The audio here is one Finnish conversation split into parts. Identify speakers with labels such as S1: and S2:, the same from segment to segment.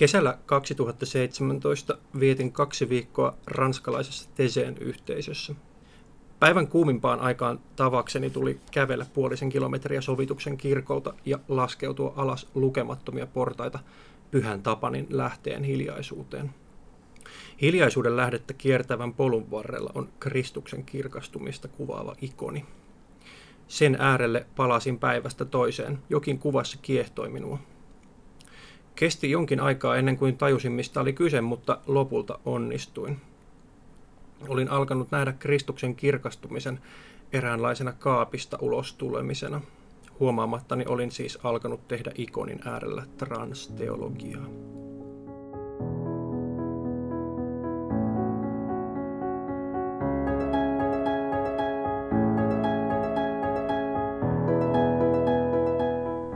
S1: Kesällä 2017 vietin kaksi viikkoa ranskalaisessa Teseen yhteisössä. Päivän kuumimpaan aikaan tavakseni tuli kävellä puolisen kilometriä sovituksen kirkolta ja laskeutua alas lukemattomia portaita Pyhän Tapanin lähteen hiljaisuuteen. Hiljaisuuden lähdettä kiertävän polun varrella on Kristuksen kirkastumista kuvaava ikoni. Sen äärelle palasin päivästä toiseen, jokin kuvassa kiehtoi minua. Kesti jonkin aikaa ennen kuin tajusin, mistä oli kyse, mutta lopulta onnistuin. Olin alkanut nähdä Kristuksen kirkastumisen eräänlaisena kaapista ulos tulemisena. Huomaamattani olin siis alkanut tehdä ikonin äärellä transteologiaa.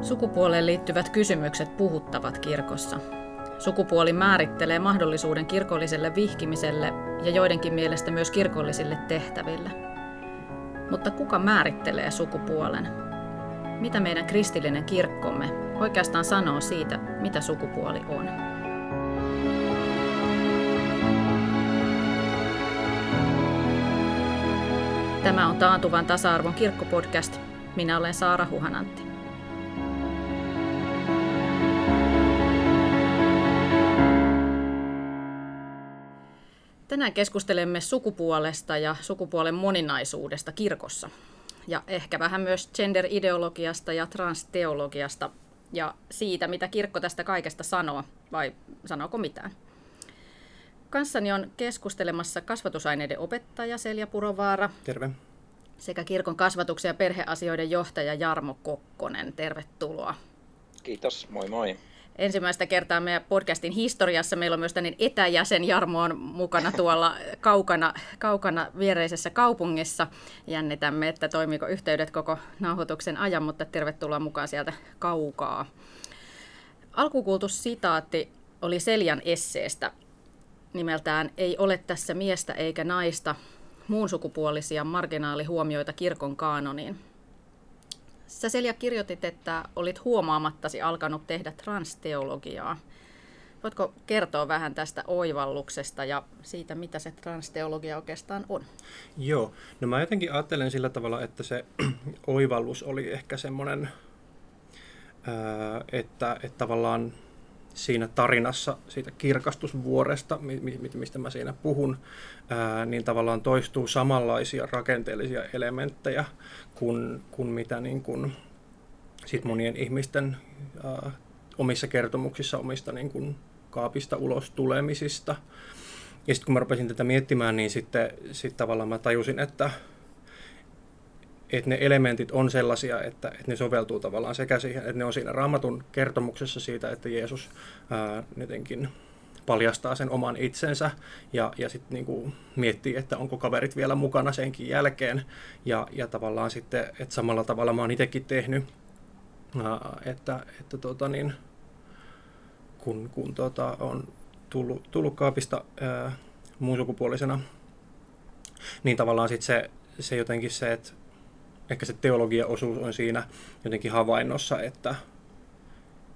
S2: Sukupuoleen liittyvät kysymykset puhuttavat kirkossa. Sukupuoli määrittelee mahdollisuuden kirkolliselle vihkimiselle ja joidenkin mielestä myös kirkollisille tehtäville. Mutta kuka määrittelee sukupuolen? Mitä meidän kristillinen kirkkomme oikeastaan sanoo siitä, mitä sukupuoli on? Tämä on Taantuvan tasa-arvon kirkkopodcast. Minä olen Saara Huhanantti. Tänään keskustelemme sukupuolesta ja sukupuolen moninaisuudesta kirkossa. Ja ehkä vähän myös gender-ideologiasta ja transteologiasta ja siitä, mitä kirkko tästä kaikesta sanoo, vai sanooko mitään. Kanssani on keskustelemassa kasvatusaineiden opettaja Selja Purovaara.
S1: Terve.
S2: Sekä kirkon kasvatuksen ja perheasioiden johtaja Jarmo Kokkonen. Tervetuloa.
S3: Kiitos, moi moi
S2: ensimmäistä kertaa meidän podcastin historiassa. Meillä on myös tämmöinen etäjäsen Jarmo on mukana tuolla kaukana, kaukana viereisessä kaupungissa. Jännitämme, että toimiiko yhteydet koko nauhoituksen ajan, mutta tervetuloa mukaan sieltä kaukaa. Alkukuultu sitaatti oli Seljan esseestä nimeltään Ei ole tässä miestä eikä naista, muun sukupuolisia marginaalihuomioita kirkon kaanoniin. Sä Selja kirjoitit, että olit huomaamattasi alkanut tehdä transteologiaa. Voitko kertoa vähän tästä oivalluksesta ja siitä, mitä se transteologia oikeastaan on?
S1: Joo, no mä jotenkin ajattelen sillä tavalla, että se oivallus oli ehkä semmoinen, että, että tavallaan siinä tarinassa siitä kirkastusvuoresta, mistä mä siinä puhun, niin tavallaan toistuu samanlaisia rakenteellisia elementtejä kuin, kuin mitä niin kuin sit monien ihmisten omissa kertomuksissa omista niin kuin kaapista ulos tulemisista. Ja sitten kun mä rupesin tätä miettimään, niin sitten sit tavallaan mä tajusin, että, että ne elementit on sellaisia, että, että ne soveltuu tavallaan sekä siihen, että ne on siinä raamatun kertomuksessa siitä, että Jeesus ää, jotenkin paljastaa sen oman itsensä ja, ja sitten niinku miettii, että onko kaverit vielä mukana senkin jälkeen. Ja, ja tavallaan sitten, että samalla tavalla mä oon itsekin tehnyt, ää, että, että tota niin, kun, kun tota on tullut, tullut kaapista muun sukupuolisena, niin tavallaan sitten se, se jotenkin se, että ehkä se teologia-osuus on siinä jotenkin havainnossa, että,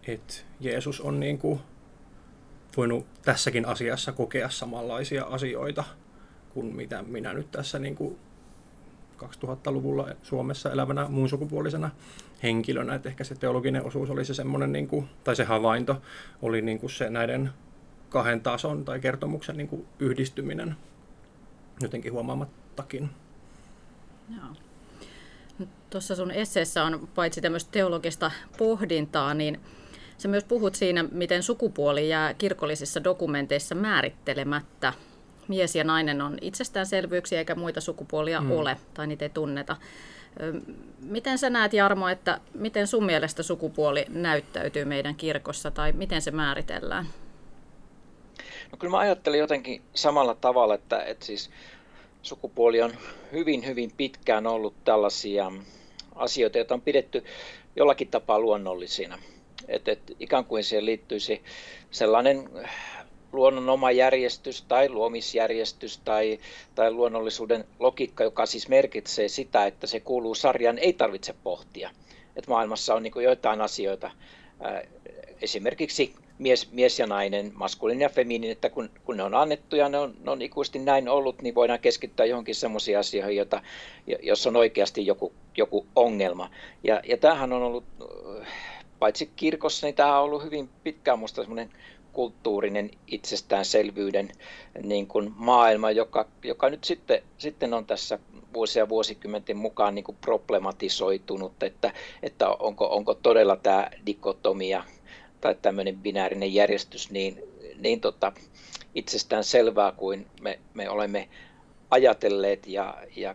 S1: että Jeesus on niin kuin voinut tässäkin asiassa kokea samanlaisia asioita kuin mitä minä nyt tässä niin kuin 2000-luvulla Suomessa elävänä muun sukupuolisena henkilönä. Että ehkä se teologinen osuus oli se semmoinen, niin kuin, tai se havainto oli niin kuin se näiden kahden tason tai kertomuksen niin kuin yhdistyminen jotenkin huomaamattakin.
S2: Joo. Tuossa sun esseessä on paitsi tämmöistä teologista pohdintaa, niin sä myös puhut siinä, miten sukupuoli jää kirkollisissa dokumenteissa määrittelemättä. Mies ja nainen on itsestäänselvyyksiä eikä muita sukupuolia hmm. ole tai niitä ei tunneta. Miten sä näet Jarmo, että miten sun mielestä sukupuoli näyttäytyy meidän kirkossa tai miten se määritellään?
S3: No kyllä mä ajattelen jotenkin samalla tavalla, että, että siis sukupuoli on hyvin, hyvin pitkään ollut tällaisia asioita, joita on pidetty jollakin tapaa luonnollisina. Että et ikään kuin siihen liittyisi sellainen luonnon oma järjestys tai luomisjärjestys tai, tai luonnollisuuden logiikka, joka siis merkitsee sitä, että se kuuluu sarjan, ei tarvitse pohtia. Että maailmassa on niin joitain asioita, esimerkiksi mies, mies ja nainen, maskuliininen ja feminiininen, että kun, kun ne on annettu ja ne on, ne on ikuisesti näin ollut, niin voidaan keskittyä johonkin semmoisiin asioihin, jota, jos on oikeasti joku, joku ongelma. Ja, ja tämähän on ollut, paitsi kirkossa, niin tämä on ollut hyvin pitkään minusta semmoinen kulttuurinen itsestäänselvyyden niin kuin maailma, joka, joka nyt sitten, sitten on tässä vuosia vuosikymmenten mukaan niin kuin problematisoitunut, että, että onko, onko todella tämä dikotomia tai tämmöinen binäärinen järjestys niin, niin tota, itsestään selvää kuin me, me olemme ajatelleet. Ja, ja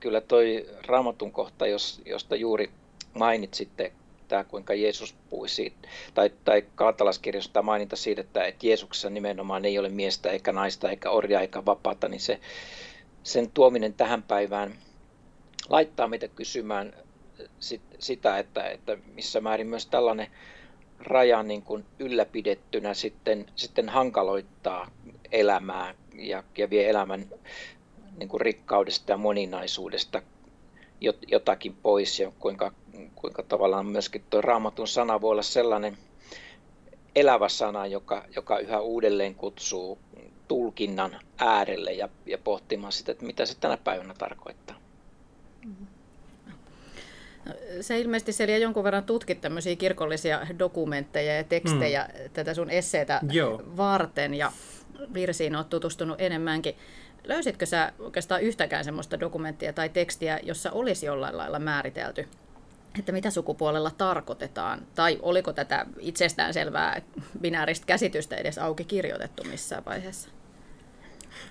S3: kyllä toi raamatun kohta, jos, josta juuri mainitsitte, tämä kuinka Jeesus puhui siitä, tai, tai kaatalaskirjassa maininta siitä, että, että Jeesuksessa nimenomaan ei ole miestä eikä naista eikä orja eikä vapaata, niin se, sen tuominen tähän päivään laittaa meitä kysymään sit, sitä, että, että missä määrin myös tällainen raja niin kuin ylläpidettynä sitten, sitten hankaloittaa elämää ja, ja vie elämän niin kuin rikkaudesta ja moninaisuudesta jotakin pois ja kuinka, kuinka tavallaan myöskin tuo raamatun sana voi olla sellainen elävä sana, joka, joka yhä uudelleen kutsuu tulkinnan äärelle ja, ja pohtimaan sitä, että mitä se tänä päivänä tarkoittaa. Mm-hmm.
S2: Se ilmeisesti siellä jonkun verran tutkit tämmöisiä kirkollisia dokumentteja ja tekstejä mm. tätä sun esseetä Joo. varten ja virsiin olet tutustunut enemmänkin. Löysitkö sä oikeastaan yhtäkään semmoista dokumenttia tai tekstiä, jossa olisi jollain lailla määritelty, että mitä sukupuolella tarkoitetaan? Tai oliko tätä itsestäänselvää binääristä käsitystä edes auki kirjoitettu missään vaiheessa?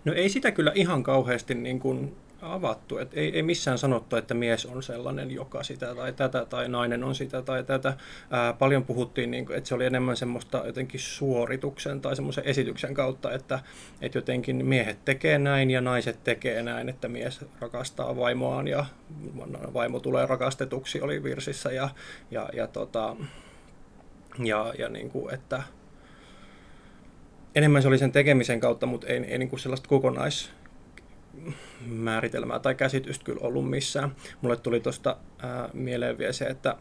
S1: No ei sitä kyllä ihan kauheasti niin kuin avattu. Et ei, ei missään sanottu, että mies on sellainen, joka sitä tai tätä, tai nainen on sitä tai tätä. Ää, paljon puhuttiin, niin että se oli enemmän semmoista jotenkin suorituksen tai semmoisen esityksen kautta, että, että jotenkin miehet tekee näin ja naiset tekee näin, että mies rakastaa vaimoaan ja vaimo tulee rakastetuksi, oli virsissä ja, ja, ja, tota, ja, ja niin kuin, että enemmän se oli sen tekemisen kautta, mutta ei, ei niin kuin sellaista kokonais määritelmää tai käsitystä kyllä ollut missään. Mulle tuli tuosta mieleen vielä se, että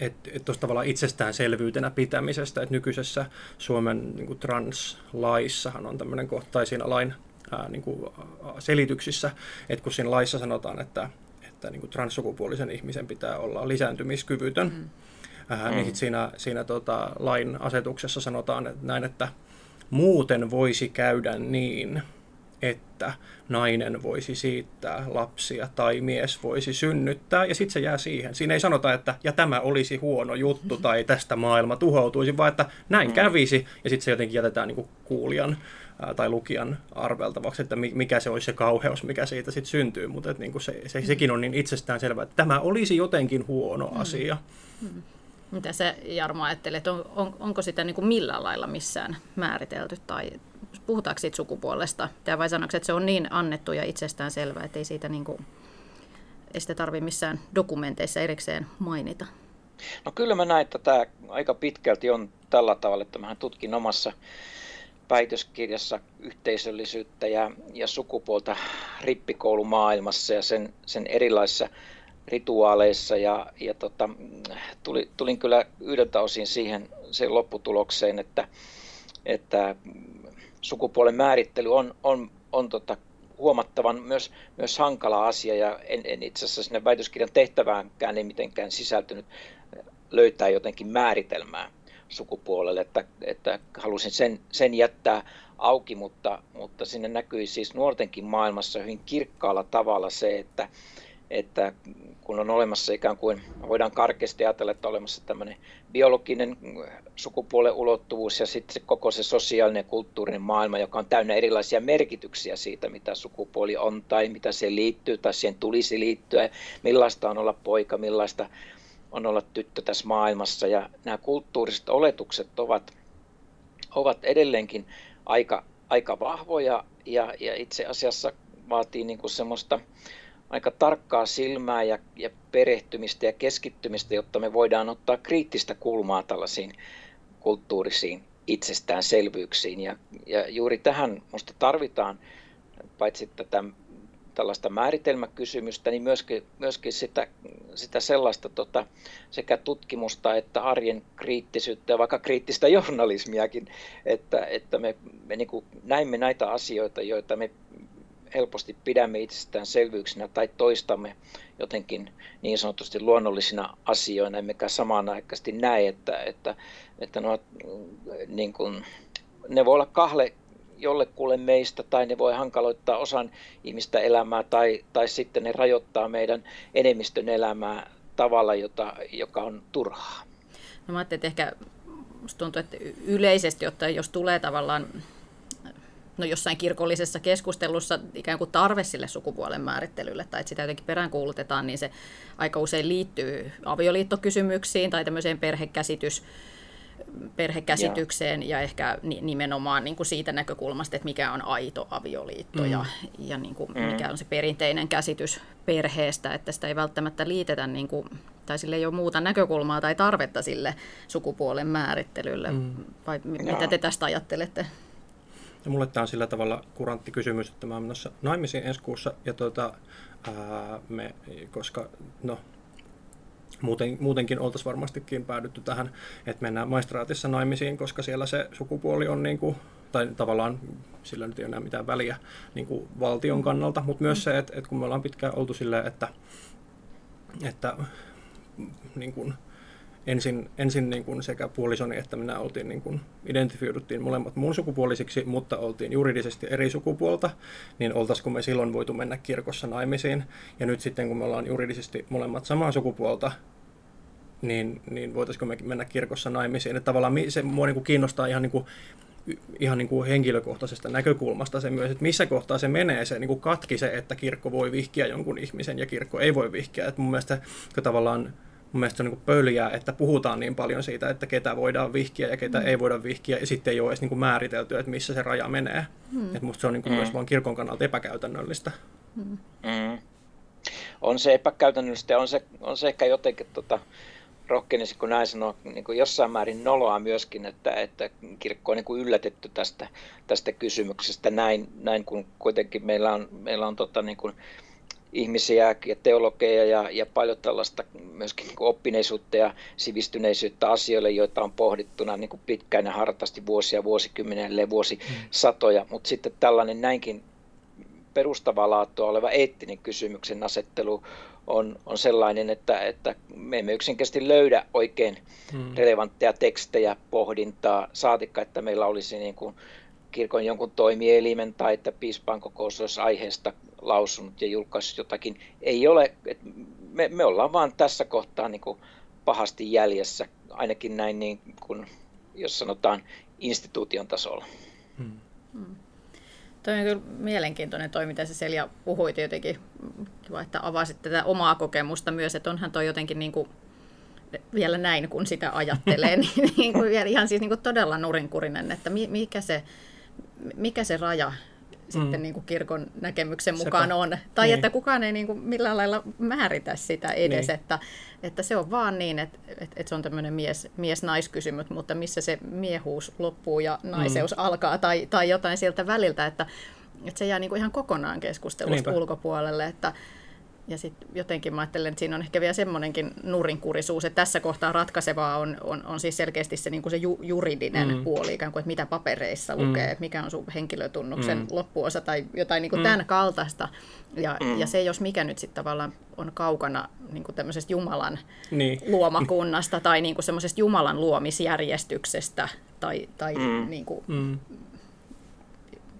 S1: että et tuosta tavallaan itsestäänselvyytenä pitämisestä, että nykyisessä Suomen niin kuin translaissahan on tämmöinen kohta, tai siinä lain ää, niin kuin, selityksissä, että kun siinä laissa sanotaan, että, että niin kuin transsukupuolisen ihmisen pitää olla lisääntymiskyvytön, mm. ää, niin mm. siinä, siinä tota, lain asetuksessa sanotaan että näin, että muuten voisi käydä niin, että nainen voisi siittää lapsia tai mies voisi synnyttää, ja sitten se jää siihen. Siinä ei sanota, että ja tämä olisi huono juttu tai tästä maailma tuhoutuisi, vaan että näin mm. kävisi, ja sitten se jotenkin jätetään niin kuin kuulijan tai lukijan arveltavaksi, että mikä se olisi se kauheus, mikä siitä sitten syntyy, mutta niin kuin se, se, sekin on niin itsestään selvää, että tämä olisi jotenkin huono mm. asia. Mm.
S2: Mitä se Jarmo ajattelee, että on, on, onko sitä niin kuin millään lailla missään määritelty tai puhutaanko siitä sukupuolesta? Tai vai sanoiko, että se on niin annettu ja itsestään selvää, että ei siitä niin kuin, ei sitä tarvitse missään dokumenteissa erikseen mainita?
S3: No kyllä mä näen, että tämä aika pitkälti on tällä tavalla, että mä tutkin omassa väitöskirjassa yhteisöllisyyttä ja, ja sukupuolta rippikoulumaailmassa ja sen, sen erilaisissa rituaaleissa ja, ja tota, tuli, tulin kyllä yhdeltä osin siihen sen lopputulokseen, että, että sukupuolen määrittely on, on, on tota, huomattavan myös, myös hankala asia ja en, en itse asiassa sinne väitöskirjan tehtäväänkään ei mitenkään sisältynyt löytää jotenkin määritelmää sukupuolelle, että, että halusin sen, sen jättää auki, mutta, mutta sinne näkyi siis nuortenkin maailmassa hyvin kirkkaalla tavalla se, että, että kun on olemassa ikään kuin, voidaan karkeasti ajatella, että on olemassa tämmöinen biologinen sukupuolen ulottuvuus ja sitten se koko se sosiaalinen ja kulttuurinen maailma, joka on täynnä erilaisia merkityksiä siitä, mitä sukupuoli on tai mitä siihen liittyy tai siihen tulisi liittyä, millaista on olla poika, millaista on olla tyttö tässä maailmassa. Ja nämä kulttuuriset oletukset ovat, ovat edelleenkin aika, aika vahvoja ja, ja itse asiassa vaatii niin kuin semmoista aika tarkkaa silmää ja, ja perehtymistä ja keskittymistä, jotta me voidaan ottaa kriittistä kulmaa tällaisiin kulttuurisiin itsestäänselvyyksiin. Ja, ja juuri tähän minusta tarvitaan paitsi tätä tällaista määritelmäkysymystä, niin myöskin, myöskin sitä, sitä sellaista tota, sekä tutkimusta että arjen kriittisyyttä ja vaikka kriittistä journalismiakin, että, että me, me niin näimme näitä asioita, joita me helposti pidämme itsestäänselvyyksinä tai toistamme jotenkin niin sanotusti luonnollisina asioina, emmekä samanaikaisesti näe, että, että, että no, niin kuin, ne voi olla kahle jollekulle meistä tai ne voi hankaloittaa osan ihmistä elämää tai, tai sitten ne rajoittaa meidän enemmistön elämää tavalla, jota, joka on turhaa.
S2: No mä ajattelin, että ehkä tuntuu, että yleisesti ottaen, jos tulee tavallaan no jossain kirkollisessa keskustelussa ikään kuin tarve sille sukupuolen määrittelylle tai että sitä jotenkin peräänkuulutetaan, niin se aika usein liittyy avioliittokysymyksiin tai tämmöiseen perhekäsitys perhekäsitykseen ja, ja ehkä nimenomaan niin kuin siitä näkökulmasta, että mikä on aito avioliitto mm. ja, ja niin kuin mm. mikä on se perinteinen käsitys perheestä, että sitä ei välttämättä liitetä niin kuin, tai sille ei ole muuta näkökulmaa tai tarvetta sille sukupuolen määrittelylle. Mm. Vai mitä te tästä ajattelette?
S1: Ja mulle tämä on sillä tavalla kurantti kysymys, että mä oon menossa naimisiin ensi kuussa, ja tuota, ää, me, koska no, muuten, muutenkin oltaisiin varmastikin päädytty tähän, että mennään maistraatissa naimisiin, koska siellä se sukupuoli on niin kuin, tai tavallaan sillä nyt ei ole enää mitään väliä niin kuin valtion kannalta, mutta myös se, että, että kun me ollaan pitkään oltu silleen, että, että niin kuin, ensin, ensin niin kuin sekä puolisoni että minä oltiin niin kuin identifioiduttiin molemmat muun sukupuolisiksi, mutta oltiin juridisesti eri sukupuolta, niin oltaisiko me silloin voitu mennä kirkossa naimisiin. Ja nyt sitten kun me ollaan juridisesti molemmat samaa sukupuolta, niin, niin voitaisiko me mennä kirkossa naimisiin. Että tavallaan se mua niin kuin kiinnostaa ihan niin kuin ihan niin kuin henkilökohtaisesta näkökulmasta se myös, että missä kohtaa se menee se niin kuin katki se, että kirkko voi vihkiä jonkun ihmisen ja kirkko ei voi vihkiä. Että mun mielestä tavallaan mun mielestä se on niin pöljää, että puhutaan niin paljon siitä, että ketä voidaan vihkiä ja ketä mm. ei voida vihkiä, ja sitten ei ole edes niin kuin määritelty, että missä se raja menee. Mm. Että musta se on niin kuin mm. myös vaan kirkon kannalta epäkäytännöllistä. Mm.
S3: Mm. On se epäkäytännöllistä ja on se, on se ehkä jotenkin tota, rohkenisi, kun näin sanoo, niin kuin jossain määrin noloa myöskin, että, että kirkko on niin kuin yllätetty tästä, tästä kysymyksestä näin, näin kun kuitenkin meillä on, meillä on tota, niin kuin, ihmisiä ja teologeja ja, ja paljon tällaista myöskin niin oppineisuutta ja sivistyneisyyttä asioille, joita on pohdittuna niin kuin pitkään ja hartaasti vuosia, vuosikymmenen, vuosisatoja, mm. mutta sitten tällainen näinkin perustavaa laatua oleva eettinen kysymyksen asettelu on, on sellainen, että, että me emme yksinkertaisesti löydä oikein mm. relevantteja tekstejä, pohdintaa, saatikka, että meillä olisi niin kuin kirkon jonkun toimielimen tai että piispaan kokous olisi aiheesta lausunut ja julkaissut jotakin. Ei ole, että me, me ollaan vaan tässä kohtaa niin kuin pahasti jäljessä, ainakin näin niin kuin, jos sanotaan instituution tasolla. Hmm.
S2: Hmm. Tuo on kyllä mielenkiintoinen toi, mitä se Selja puhui jotenkin, kiva, että avasit tätä omaa kokemusta myös, että onhan toi jotenkin niin kuin, vielä näin, kun sitä ajattelee, niin, niin kuin vielä ihan siis niin kuin todella nurinkurinen, että mikä se, mikä se raja sitten mm. niin kuin kirkon näkemyksen mukaan Sepä. on. Tai niin. että kukaan ei niin kuin millään lailla määritä sitä edes, niin. että, että se on vaan niin, että, että se on tämmöinen mies, mies-naiskysymys, mutta missä se miehuus loppuu ja naiseus mm. alkaa tai, tai jotain sieltä väliltä, että, että se jää niin kuin ihan kokonaan keskustelusta Niinpä. ulkopuolelle, että, ja sitten jotenkin mä ajattelen, että siinä on ehkä vielä semmoinenkin nurinkurisuus, että tässä kohtaa ratkaisevaa on, on, on siis selkeästi se, niin kuin se ju, juridinen mm. puoli, ikään kuin, että mitä papereissa mm. lukee, että mikä on sun henkilötunnuksen mm. loppuosa tai jotain niin kuin mm. tämän kaltaista. Ja, mm. ja se, jos mikä nyt sitten tavallaan on kaukana niin kuin tämmöisestä Jumalan niin. luomakunnasta tai niin kuin semmoisesta Jumalan luomisjärjestyksestä tai, tai
S3: mm.
S2: niin kuin,
S3: mm.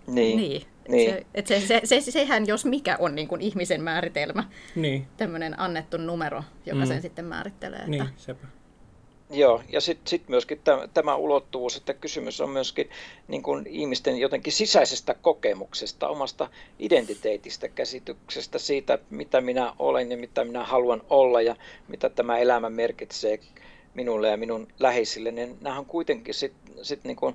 S3: Niin.
S2: niin. Niin. Se, et se, se, se, sehän jos mikä on niin kuin ihmisen määritelmä,
S1: niin.
S2: tämmöinen annettu numero, joka mm. sen sitten määrittelee. Että...
S1: Niin, sepä.
S3: Joo, ja sitten sit myöskin tämä, tämä ulottuvuus, että kysymys on myöskin niin kuin ihmisten jotenkin sisäisestä kokemuksesta, omasta identiteetistä, käsityksestä siitä, mitä minä olen ja mitä minä haluan olla ja mitä tämä elämä merkitsee minulle ja minun läheisille. Niin nämä on kuitenkin sitten sit niin kuin,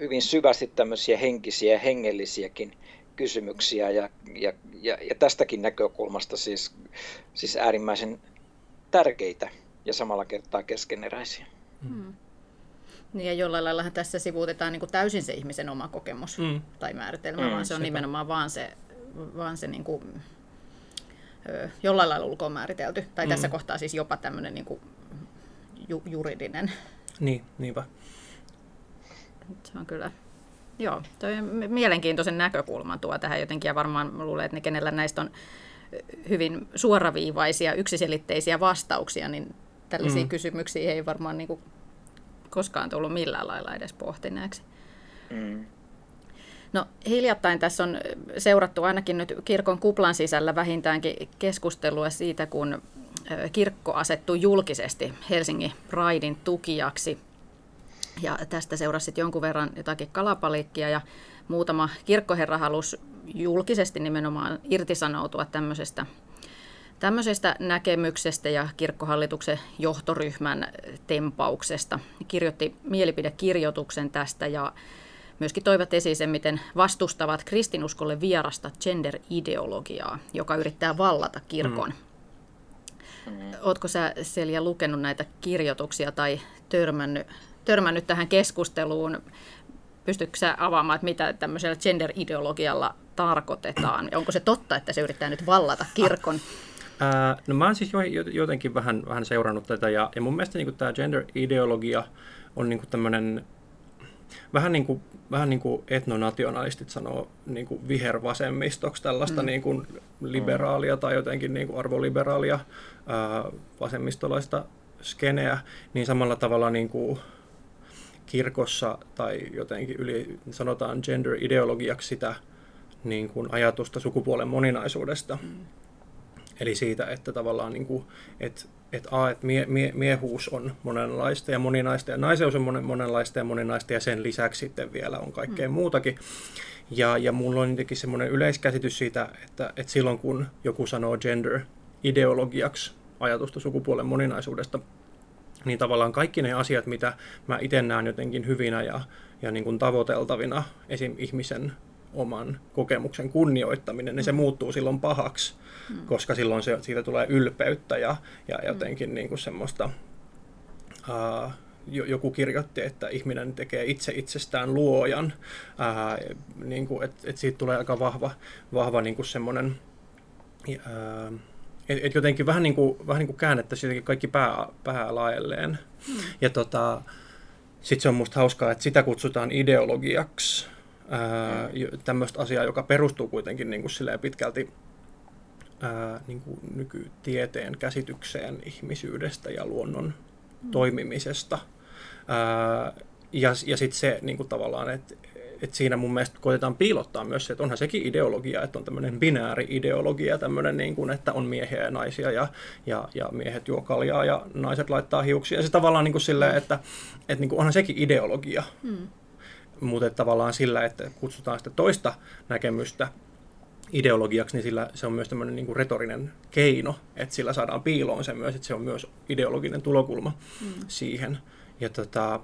S3: hyvin syvästi tämmöisiä henkisiä ja hengellisiäkin kysymyksiä ja, ja, ja, ja tästäkin näkökulmasta siis, siis äärimmäisen tärkeitä ja samalla kertaa keskeneräisiä.
S2: Mm. Niin ja jollain lailla tässä sivuutetaan niin kuin täysin se ihmisen oma kokemus mm. tai määritelmä, mm, vaan se on sepä. nimenomaan vaan se vaan se niin kuin, jollain lailla ulkoon määritelty. Tai mm. tässä kohtaa siis jopa tämmöinen niin kuin ju, juridinen.
S1: Niin, niinpä.
S2: Se on kyllä, joo, toi mielenkiintoisen näkökulman tuo tähän jotenkin, ja varmaan luulen, että ne, kenellä näistä on hyvin suoraviivaisia, yksiselitteisiä vastauksia, niin tällaisia mm. kysymyksiä ei varmaan niin kuin koskaan tullut millään lailla edes pohtineeksi. Mm. No hiljattain tässä on seurattu ainakin nyt kirkon kuplan sisällä vähintäänkin keskustelua siitä, kun kirkko asettui julkisesti Helsingin Pridein tukijaksi. Ja tästä seurasi jonkun verran jotakin kalapalikkia ja muutama kirkkoherra halusi julkisesti nimenomaan irtisanoutua tämmöisestä, tämmöisestä näkemyksestä ja kirkkohallituksen johtoryhmän tempauksesta. Kirjoitti mielipidekirjoituksen tästä ja myöskin toivat esiin sen, miten vastustavat kristinuskolle vierasta gender-ideologiaa, joka yrittää vallata kirkon. Mm. Oletko sä Selja lukenut näitä kirjoituksia tai törmännyt, törmännyt tähän keskusteluun? Pystytkö sä avaamaan, että mitä tämmöisellä gender-ideologialla tarkoitetaan? Onko se totta, että se yrittää nyt vallata kirkon?
S1: Ää, no mä oon siis jotenkin vähän, vähän seurannut tätä ja, ja mun mielestä niin tämä gender-ideologia on niin tämmöinen vähän niin kuin, vähän niin kuin etnonationalistit sanoo niin kuin vihervasemmistoksi tällaista mm. niin kuin liberaalia tai jotenkin niin kuin arvoliberaalia ää, vasemmistolaista skeneä, niin samalla tavalla niin kuin kirkossa tai jotenkin yli sanotaan gender-ideologiaksi sitä niin kuin ajatusta sukupuolen moninaisuudesta. Mm. Eli siitä, että tavallaan niin kuin, että että a, että mie, mie, miehuus on monenlaista ja moninaista ja naiseus on monen, monenlaista ja moninaista ja sen lisäksi sitten vielä on kaikkea mm. muutakin. Ja, ja mulla on jotenkin semmoinen yleiskäsitys siitä, että, että silloin kun joku sanoo gender ideologiaksi ajatusta sukupuolen moninaisuudesta, niin tavallaan kaikki ne asiat, mitä mä itse näen jotenkin hyvinä ja, ja niin kuin tavoiteltavina esim. ihmisen oman kokemuksen kunnioittaminen, niin se mm. muuttuu silloin pahaksi, mm. koska silloin se, siitä tulee ylpeyttä ja, ja mm. jotenkin niin kuin semmoista... Uh, joku kirjoitti, että ihminen tekee itse itsestään luojan, ää, niin kuin, että, että siitä tulee aika vahva, vahva niin kuin semmoinen, ää, että et jotenkin vähän niin kuin, vähän niin kuin käännettäisiin kaikki pää, pää laelleen. Mm. Ja tota, sitten se on musta hauskaa, että sitä kutsutaan ideologiaksi, tämmöistä asiaa, joka perustuu kuitenkin niin kuin pitkälti ää, niin kuin nykytieteen käsitykseen ihmisyydestä ja luonnon mm. toimimisesta. Ää, ja ja sitten se niin kuin tavallaan, että et siinä mun mielestä koitetaan piilottaa myös se, että onhan sekin ideologia, että on tämmöinen binääri-ideologia, tämmöinen niin kuin, että on miehiä ja naisia ja, ja, ja miehet juo kaljaa ja naiset laittaa hiuksia. Ja se tavallaan niin kuin silleen, että, että niin kuin onhan sekin ideologia. Mm mutta tavallaan sillä, että kutsutaan sitä toista näkemystä ideologiaksi, niin sillä se on myös tämmöinen niin kuin retorinen keino, että sillä saadaan piiloon se myös, että se on myös ideologinen tulokulma mm. siihen. Ja tota,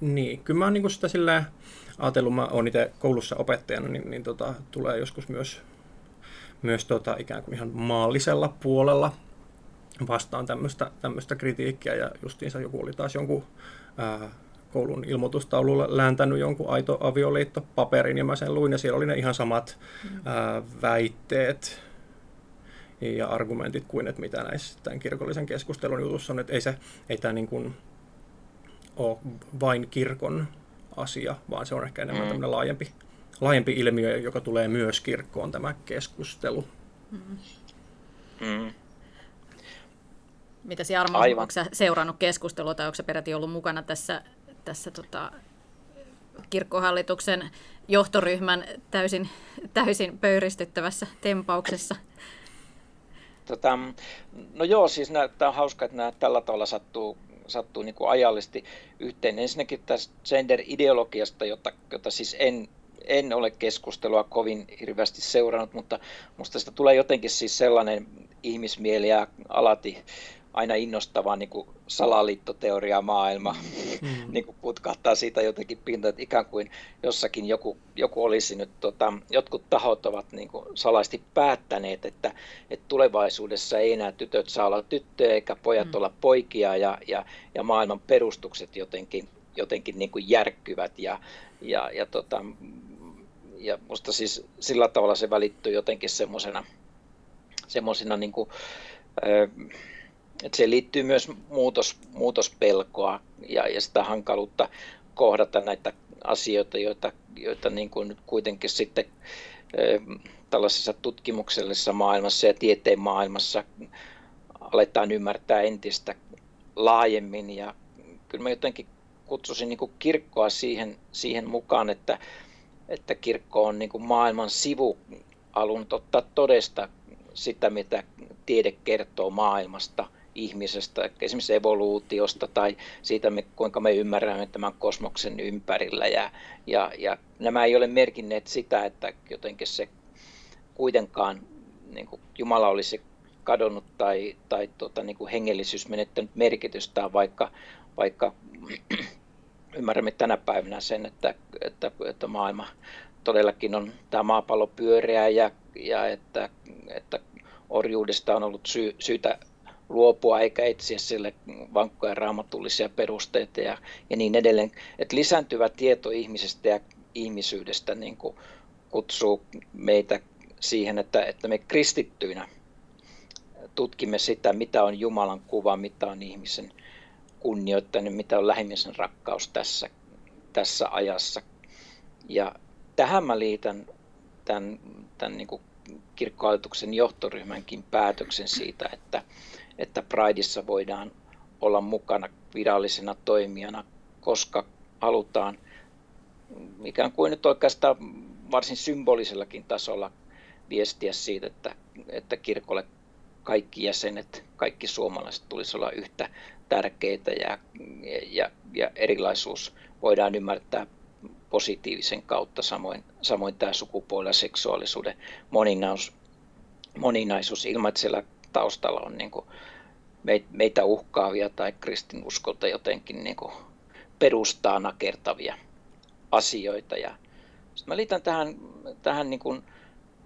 S1: niin, kyllä mä oon niin sitä silleen ajatellut, mä oon itse koulussa opettajana, niin, niin tota, tulee joskus myös, myös tota, ikään kuin ihan maallisella puolella vastaan tämmöistä kritiikkiä ja justiinsa joku oli taas jonkun ää, koulun ilmoitustaululla lääntänyt jonkun aito avioliittopaperin ja mä sen luin ja siellä oli ne ihan samat mm. ää, väitteet ja argumentit kuin että mitä näissä tämän kirkollisen keskustelun jutussa on, että ei, se, ei tämä niin kuin ole vain kirkon asia, vaan se on ehkä enemmän mm. tämmöinen laajempi, laajempi ilmiö, joka tulee myös kirkkoon tämä keskustelu. Mm.
S2: Mm. Mitä Jarmo, Aivan. onko seurannut keskustelua tai onko peräti ollut mukana tässä tässä tota, kirkkohallituksen johtoryhmän täysin, täysin pöyristyttävässä tempauksessa?
S3: Tota, no joo, siis tämä on hauska, että nämä tällä tavalla sattuu, sattuu niin kuin ajallisesti yhteen. Ensinnäkin tästä gender-ideologiasta, jota, jota siis en, en ole keskustelua kovin hirveästi seurannut, mutta minusta sitä tulee jotenkin siis sellainen ihmismieli ja alati aina innostava niin kuin salaliittoteoria maailma mm. niin kuin putkahtaa siitä jotenkin pinta, että ikään kuin jossakin joku, joku olisi nyt, tota, jotkut tahot ovat niin kuin salaisesti päättäneet, että, että tulevaisuudessa ei enää tytöt saa olla tyttöjä eikä pojat mm. olla poikia ja, ja, ja maailman perustukset jotenkin, jotenkin niin kuin järkkyvät ja, ja, ja tota, ja musta siis sillä tavalla se välittyy jotenkin semmoisena semmoisena niin kuin, että siihen liittyy myös muutos, muutospelkoa ja, ja sitä hankaluutta kohdata näitä asioita, joita, joita niin kuin nyt kuitenkin sitten tällaisessa tutkimuksellisessa maailmassa ja tieteen maailmassa aletaan ymmärtää entistä laajemmin. Ja kyllä mä jotenkin kutsusin niin kuin kirkkoa siihen, siihen mukaan, että, että kirkko on niin kuin maailman sivu alun ottaa todesta sitä, mitä tiede kertoo maailmasta, ihmisestä, esimerkiksi evoluutiosta tai siitä, kuinka me ymmärrämme tämän kosmoksen ympärillä. Ja, ja, ja nämä ei ole merkinneet sitä, että jotenkin se kuitenkaan niin kuin Jumala olisi kadonnut tai, tai tota, niin kuin hengellisyys menettänyt merkitystään, vaikka, vaikka ymmärrämme tänä päivänä sen, että, että, että maailma todellakin on tämä maapallo pyöreä ja, ja että, että orjuudesta on ollut sy, syytä luopua eikä etsiä sille vankkoja raamatullisia perusteita ja, ja niin edelleen. Että lisääntyvä tieto ihmisestä ja ihmisyydestä niin kuin kutsuu meitä siihen, että, että me kristittyinä tutkimme sitä, mitä on Jumalan kuva, mitä on ihmisen kunnioittanut, mitä on lähimmäisen rakkaus tässä, tässä ajassa. Ja tähän mä liitän tämän, tämän niin kuin kirkkohallituksen johtoryhmänkin päätöksen siitä, että, että Prideissa voidaan olla mukana virallisena toimijana, koska halutaan ikään kuin nyt oikeastaan varsin symbolisellakin tasolla viestiä siitä, että, että kirkolle kaikki jäsenet, kaikki suomalaiset tulisi olla yhtä tärkeitä ja, ja, ja erilaisuus voidaan ymmärtää positiivisen kautta, samoin, samoin tämä sukupuoli- ja seksuaalisuuden moninaisuus, moninaisuus ilman, että siellä taustalla on niin kuin meitä uhkaavia tai kristinuskolta jotenkin niin kuin perustaa nakertavia asioita. Ja mä liitän tähän, tähän niin kuin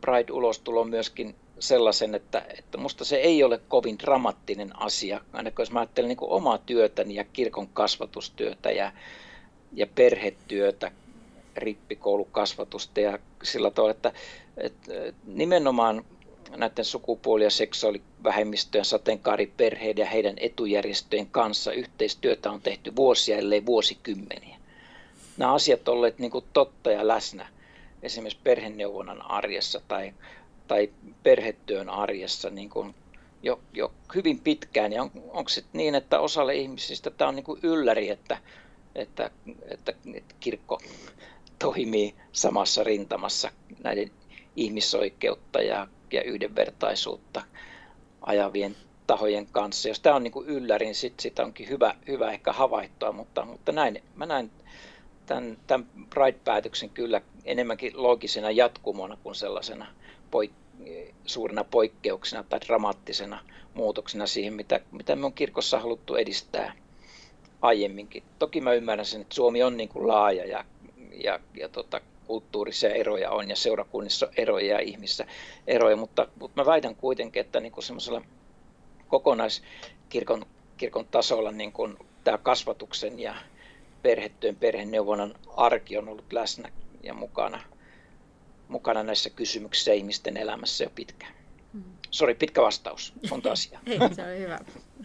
S3: Pride-ulostuloon myöskin sellaisen, että, että musta se ei ole kovin dramaattinen asia, ainakaan jos mä ajattelen niin kuin omaa työtäni ja kirkon kasvatustyötä ja, ja perhetyötä, rippikoulukasvatusta ja sillä tavalla, että, että nimenomaan näiden sukupuoli- ja seksuaalivähemmistöjen sateenkaariperheiden ja heidän etujärjestöjen kanssa yhteistyötä on tehty vuosia, ellei vuosikymmeniä. Nämä asiat ovat olleet niin totta ja läsnä esimerkiksi perheneuvonnan arjessa tai, tai perhetyön arjessa niin kuin jo, jo hyvin pitkään. Ja on, onko se niin, että osalle ihmisistä tämä on niin kuin ylläri, että, että, että, että kirkko toimii samassa rintamassa näiden ihmisoikeutta ja ja yhdenvertaisuutta ajavien tahojen kanssa. Jos tämä on niin kuin yllärin, niin sit sitä onkin hyvä, hyvä ehkä havaittua, mutta, mutta näin, mä näen tämän, tämän Pride-päätöksen kyllä enemmänkin loogisena jatkumona kuin sellaisena poik- suurena poikkeuksena tai dramaattisena muutoksena siihen, mitä, mitä me on kirkossa haluttu edistää aiemminkin. Toki mä ymmärrän sen, että Suomi on niin kuin laaja ja, ja, ja tota, kulttuurisia eroja on ja seurakunnissa eroja ja ihmissä eroja, mutta, mutta mä väitän kuitenkin, että niin semmoisella kokonaiskirkon kirkon tasolla niin kuin tämä kasvatuksen ja perhetyön perheneuvonnan arki on ollut läsnä ja mukana, mukana näissä kysymyksissä ihmisten elämässä jo pitkään. Mm. Sori, pitkä vastaus, monta asiaa.
S2: Ei, se on hyvä,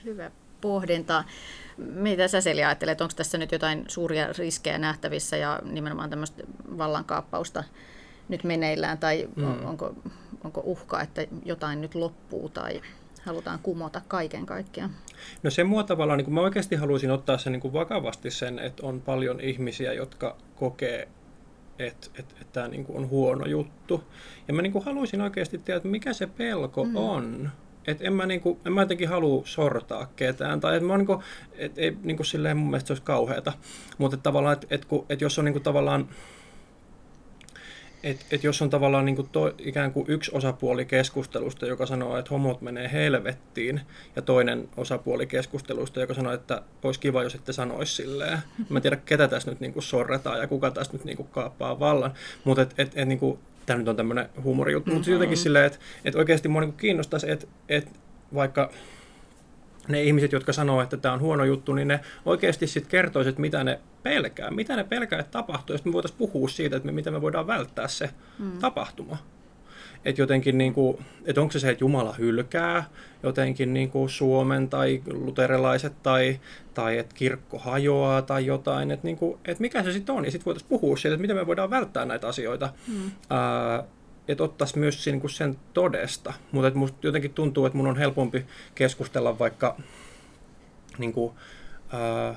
S2: hyvä pohdinta. Mitä sä Seli ajattelet, onko tässä nyt jotain suuria riskejä nähtävissä ja nimenomaan tämmöistä vallankaappausta nyt meneillään tai mm. onko, onko uhka, että jotain nyt loppuu tai halutaan kumota kaiken kaikkiaan?
S1: No se mua tavallaan, niin mä oikeasti haluaisin ottaa sen niin kuin vakavasti sen, että on paljon ihmisiä, jotka kokee, että, että, että tämä niin kuin on huono juttu. Ja mä niin kuin haluaisin oikeasti tietää, että mikä se pelko mm. on et en mä, niinku, en mä jotenkin halua sortaa ketään, tai et mä niinku, et, ei niinku silleen mun mielestä se olisi kauheata, mutta tavallaan, että et, et jos on niinku tavallaan, et, et jos on tavallaan niinku to, ikään kuin yksi osapuoli keskustelusta, joka sanoo, että homot menee helvettiin, ja toinen osapuoli keskustelusta, joka sanoo, että olisi kiva, jos ette sanoisi silleen. Mä en tiedä, ketä tässä nyt niinku sorretaan ja kuka tässä nyt niinku kaappaa vallan, mutta et, et, et, niinku, tämä nyt on tämmöinen huumorijuttu, mm-hmm. mutta jotenkin silleen, että, että oikeasti mua niin kiinnostaisi, että, että vaikka ne ihmiset, jotka sanoo, että tämä on huono juttu, niin ne oikeasti sitten kertoisivat, että mitä ne pelkää, mitä ne pelkää, että tapahtuu, ja sitten me voitaisiin puhua siitä, että me, miten me voidaan välttää se mm. tapahtuma. Että jotenkin, niin kuin, että onko se se, että Jumala hylkää jotenkin niin kuin Suomen tai luterilaiset tai, tai että kirkko hajoaa tai jotain, että, niin kuin, että mikä se sitten on, ja sitten voitaisiin puhua siitä, että miten me voidaan välttää näitä asioita. Mm. Ää, että ottaisi myös sen, niin sen todesta. Mutta että musta jotenkin tuntuu, että mun on helpompi keskustella vaikka niin kuin, ää,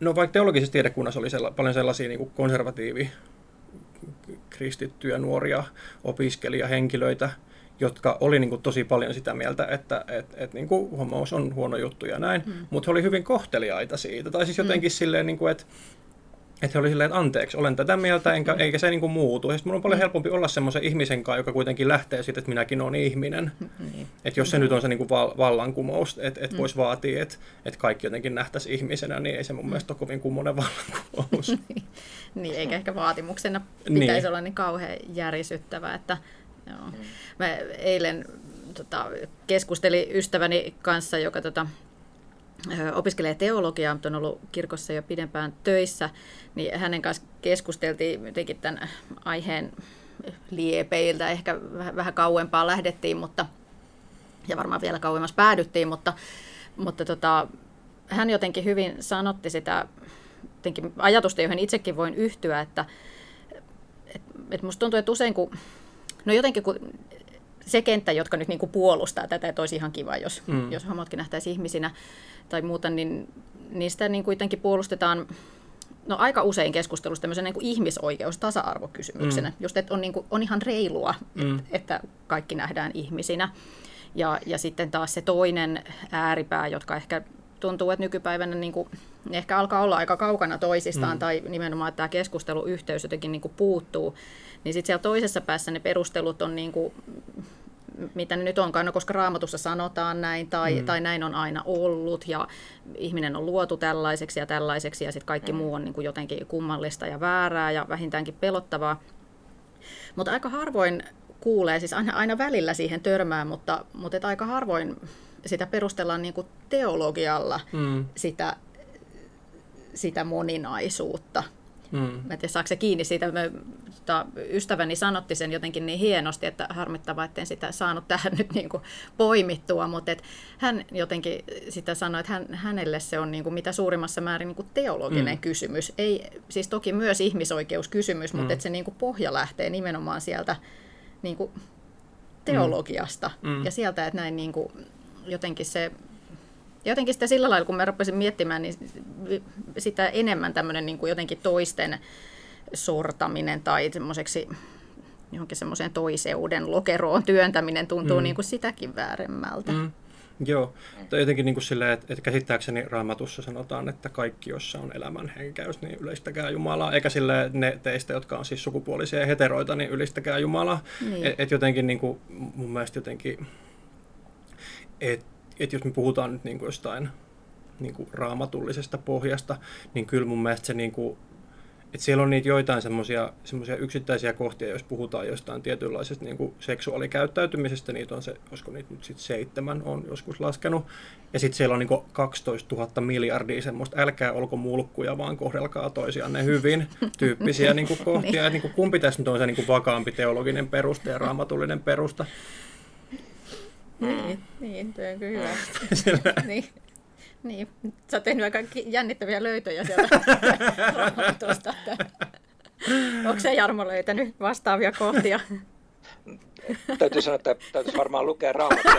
S1: no vaikka teologisessa tiedekunnassa oli sella, paljon sellaisia niin konservatiivi kristittyjä nuoria opiskelijahenkilöitä, jotka oli niin kuin tosi paljon sitä mieltä, että et, et, niin kuin homous on huono juttu ja näin, mm. mutta he oli hyvin kohteliaita siitä. Tai siis jotenkin mm. silleen, niin kuin, että että he oli silleen, että anteeksi, olen tätä mieltä, enkä, mm. eikä se niin kuin muutu. Ja mun on paljon mm. helpompi olla semmoisen ihmisen kanssa, joka kuitenkin lähtee siitä, että minäkin olen ihminen. Mm. Että jos se mm. nyt on se niin kuin vallankumous, että et mm. voisi vaatia, että et kaikki jotenkin nähtäisi ihmisenä, niin ei se mun mm. mielestä ole kovin kummonen vallankumous.
S2: Niin. niin, eikä ehkä vaatimuksena pitäisi niin. olla niin kauhean järisyttävä. Että, joo. Mm. Mä eilen tota, keskustelin ystäväni kanssa, joka tota, opiskelee teologiaa, mutta on ollut kirkossa jo pidempään töissä, niin hänen kanssa keskusteltiin jotenkin tämän aiheen liepeiltä, ehkä vähän kauempaa lähdettiin, mutta, ja varmaan vielä kauemmas päädyttiin, mutta, mutta tota, hän jotenkin hyvin sanotti sitä jotenkin ajatusta, johon itsekin voin yhtyä, että et, et musta tuntuu, että usein kun, no jotenkin kun se kenttä, jotka nyt niin kuin puolustaa tätä, että olisi ihan kiva, jos, mm. jos homotkin nähtäisiin ihmisinä tai muuta, niin niistä niin kuitenkin puolustetaan no aika usein keskustelussa tämmöisen niin ihmisoikeus, tasa-arvokysymyksenä. Mm. Just, että on, niin kuin, on ihan reilua, mm. että kaikki nähdään ihmisinä. Ja, ja sitten taas se toinen ääripää, jotka ehkä tuntuu, että nykypäivänä niin kuin, ehkä alkaa olla aika kaukana toisistaan, mm. tai nimenomaan että tämä keskusteluyhteys jotenkin niin kuin puuttuu, niin sitten siellä toisessa päässä ne perustelut on niin kuin, mitä ne nyt onkaan, no koska raamatussa sanotaan näin, tai, mm. tai näin on aina ollut, ja ihminen on luotu tällaiseksi ja tällaiseksi, ja sitten kaikki mm. muu on niin kuin jotenkin kummallista ja väärää ja vähintäänkin pelottavaa. Mutta aika harvoin kuulee, siis aina, aina välillä siihen törmää, mutta, mutta et aika harvoin sitä perustellaan niin kuin teologialla, mm. sitä, sitä moninaisuutta. Mm. Mä en tiedä, saako se kiinni siitä. Mä, tota, ystäväni sanotti sen jotenkin niin hienosti, että harmittavaa, etten sitä saanut tähän nyt niin kuin poimittua, mutta et hän jotenkin sitä sanoi, että hän, hänelle se on niin kuin mitä suurimmassa määrin niin kuin teologinen mm. kysymys. Ei, siis toki myös ihmisoikeuskysymys, mm. mutta että se niin kuin pohja lähtee nimenomaan sieltä niin kuin teologiasta mm. mm. ja sieltä, että näin niin kuin, jotenkin se jotenkin sitä sillä lailla, kun mä rupesin miettimään, niin sitä enemmän tämmöinen niin kuin jotenkin toisten sortaminen tai semmoiseksi johonkin semmoiseen toiseuden lokeroon työntäminen tuntuu mm. niin kuin sitäkin vääremmältä. Mm.
S1: Joo, tai jotenkin niin kuin silleen, että, että käsittääkseni raamatussa sanotaan, että kaikki, jossa on elämän henkäys, niin ylistäkää Jumalaa, eikä sille ne teistä, jotka on siis sukupuolisia ja heteroita, niin ylistäkää Jumalaa. Niin. Että et jotenkin niin kuin, mun mielestä jotenkin, että että jos me puhutaan nyt niin kuin jostain niin kuin raamatullisesta pohjasta, niin kyllä mun mielestä se niin kuin, että siellä on niitä joitain semmoisia yksittäisiä kohtia, jos puhutaan jostain tietynlaisesta niin kuin seksuaalikäyttäytymisestä, niitä on se, olisiko niitä nyt sitten seitsemän, on joskus laskenut. Ja sitten siellä on niin kuin 12 000 miljardia semmoista, älkää olko mulkkuja, vaan kohdelkaa toisianne hyvin, tyyppisiä niin kuin kohtia. Että niin kuin kumpi tässä nyt on se niin kuin vakaampi teologinen perusta ja raamatullinen perusta.
S2: Niin, niin, tuo on kyllä hyvä. niin. Niin, sä oot tehnyt aika jännittäviä löytöjä sieltä raamatusta. Onko se Jarmo löytänyt vastaavia kohtia?
S3: Täytyy sanoa, että täytyisi varmaan lukea raamattua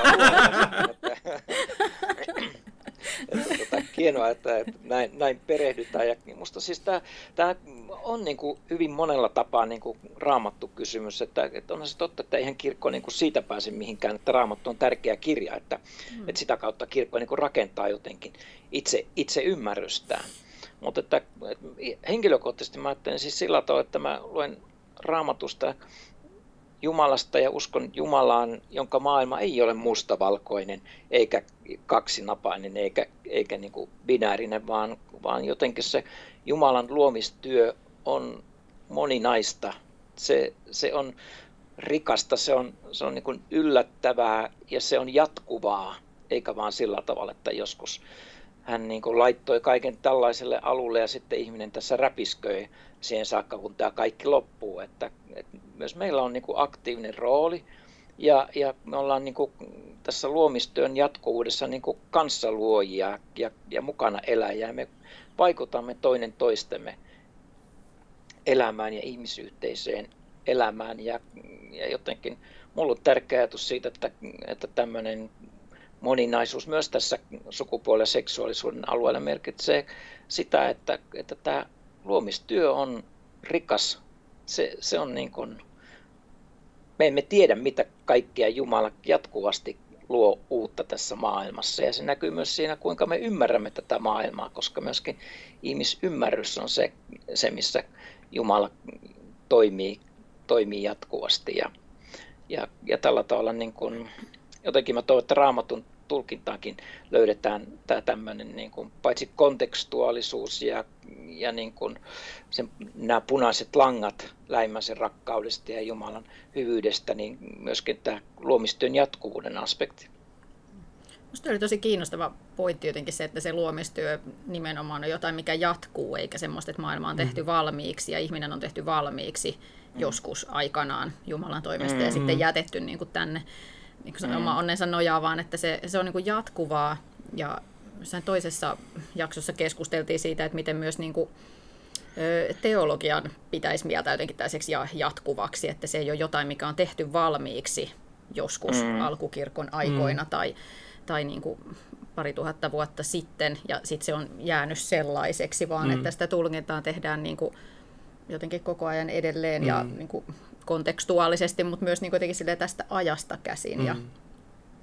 S3: että, tota, hienoa, että, että näin, näin perehdytään. Ja musta siis tämä, tämä on niin kuin hyvin monella tapaa niin kuin raamattu kysymys, että, että onhan se totta, että eihän kirkko niin kuin siitä pääse mihinkään, että raamattu on tärkeä kirja, että, mm. että sitä kautta kirkko niin kuin rakentaa jotenkin itse, itse ymmärrystään. Mutta että, että henkilökohtaisesti mä ajattelen siis sillä tavalla, että mä luen raamatusta Jumalasta ja uskon Jumalaan, jonka maailma ei ole mustavalkoinen eikä kaksinapainen eikä, eikä niin kuin binäärinen, vaan, vaan jotenkin se Jumalan luomistyö on moninaista. Se, se on rikasta, se on, se on niin kuin yllättävää ja se on jatkuvaa, eikä vaan sillä tavalla, että joskus hän niin kuin laittoi kaiken tällaiselle alulle ja sitten ihminen tässä räpisköi siihen saakka, kun tämä kaikki loppuu. Että, että myös meillä on niin kuin aktiivinen rooli ja, ja me ollaan niin kuin tässä luomistyön jatkuvuudessa niin kuin kanssaluojia ja, ja mukana eläjiä. Me vaikutamme toinen toistemme elämään ja ihmisyhteisöjen elämään ja, ja jotenkin mulla on tärkeä ajatus siitä, että, että tämmöinen moninaisuus myös tässä sukupuoli- ja seksuaalisuuden alueella merkitsee sitä, että, että tämä luomistyö on rikas. Se, se on niin kuin, me emme tiedä, mitä kaikkea Jumala jatkuvasti luo uutta tässä maailmassa. Ja se näkyy myös siinä, kuinka me ymmärrämme tätä maailmaa, koska myöskin ihmisymmärrys on se, se missä Jumala toimii, toimii jatkuvasti. Ja, ja, ja tällä tavalla niin kuin, jotenkin mä toivon, että raamatun tulkintaankin löydetään tämä tämmöinen niin kuin, paitsi kontekstuaalisuus ja, ja niin kuin sen, nämä punaiset langat läimmäisen rakkaudesta ja Jumalan hyvyydestä, niin myöskin tämä luomistyön jatkuvuuden aspekti.
S2: Minusta oli tosi kiinnostava pointti jotenkin se, että se luomistyö nimenomaan on jotain, mikä jatkuu, eikä semmoista, että maailma on tehty mm. valmiiksi ja ihminen on tehty valmiiksi mm. joskus aikanaan Jumalan toimesta mm. ja sitten jätetty niin kuin tänne niin kuin mm. oma onnensa nojaa, vaan että se, se on niin kuin jatkuvaa. Ja sen toisessa jaksossa keskusteltiin siitä, että miten myös niin kuin, teologian pitäisi mieltä jotenkin tällaiseksi jatkuvaksi, että se ei ole jotain, mikä on tehty valmiiksi joskus mm. alkukirkon aikoina mm. tai, tai niin kuin pari tuhatta vuotta sitten, ja sitten se on jäänyt sellaiseksi, vaan mm. että sitä tulkintaa tehdään niin kuin jotenkin koko ajan edelleen mm. ja niin kuin kontekstuaalisesti, mutta myös niin kuitenkin tästä ajasta käsin. Mm. Ja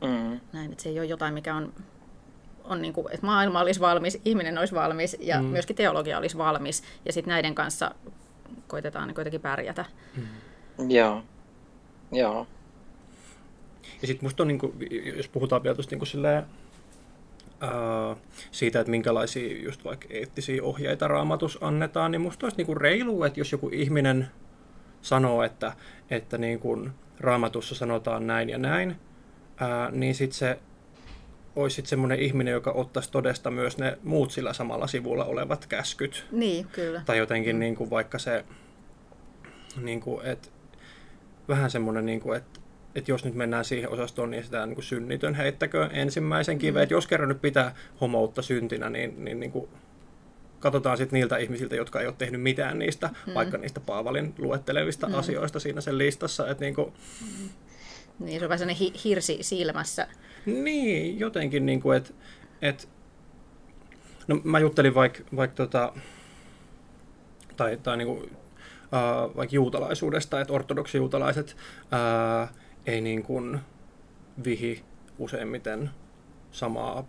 S2: mm. näin, että se ei ole jotain, mikä on, on niin kuin, että maailma olisi valmis, ihminen olisi valmis ja mm. myöskin teologia olisi valmis. Ja sitten näiden kanssa koitetaan niin kuitenkin pärjätä.
S3: Mm. Joo, joo.
S1: Ja sitten musta on, niin kuin, jos puhutaan vielä tuosta niin silleen, ää, siitä, että minkälaisia just vaikka eettisiä ohjeita raamatus annetaan, niin musta olisi niin kuin reilu, että jos joku ihminen sanoo, että, että niin kuin raamatussa sanotaan näin ja näin, ää, niin sitten se olisi sitten semmoinen ihminen, joka ottaisi todesta myös ne muut sillä samalla sivulla olevat käskyt.
S2: Niin, kyllä.
S1: Tai jotenkin niin kuin vaikka se, niin kuin, että vähän semmoinen, niin kuin, että että jos nyt mennään siihen osastoon, niin sitä niin kuin synnitön heittäkö ensimmäisen kiveen. Mm. Että jos kerran nyt pitää homoutta syntinä, niin, niin, niin kuin katsotaan sitten niiltä ihmisiltä, jotka ei ole tehnyt mitään niistä, mm. vaikka niistä Paavalin luettelevista mm. asioista siinä sen listassa. Että niinku...
S2: mm. Niin, se on vähän sellainen hi- hirsi silmässä.
S1: Niin, jotenkin, niin kuin, että et, no mä juttelin vaikka vaik, tota, tai, tai niin kuin, uh, vaikka juutalaisuudesta, että ortodoksi juutalaiset uh, ei niin kuin vihi useimmiten samaa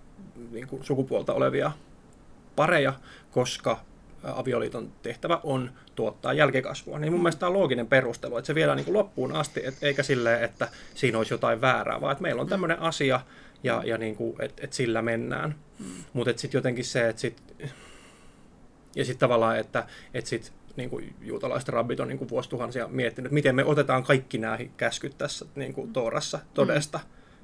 S1: niin kuin sukupuolta olevia pareja, koska avioliiton tehtävä on tuottaa jälkikasvua. Niin mun mielestä tämä on looginen perustelu, että se viedään niin kuin loppuun asti, et, eikä silleen, että siinä olisi jotain väärää, vaan että meillä on tämmöinen asia ja, ja niin kuin, et, et sillä mennään. Mutta sitten jotenkin se, että sit, ja sitten tavallaan, että et sit, niin kuin juutalaiset rabbit on niin kuin vuosituhansia miettinyt, miten me otetaan kaikki nämä käskyt tässä niin kuin Toorassa todesta.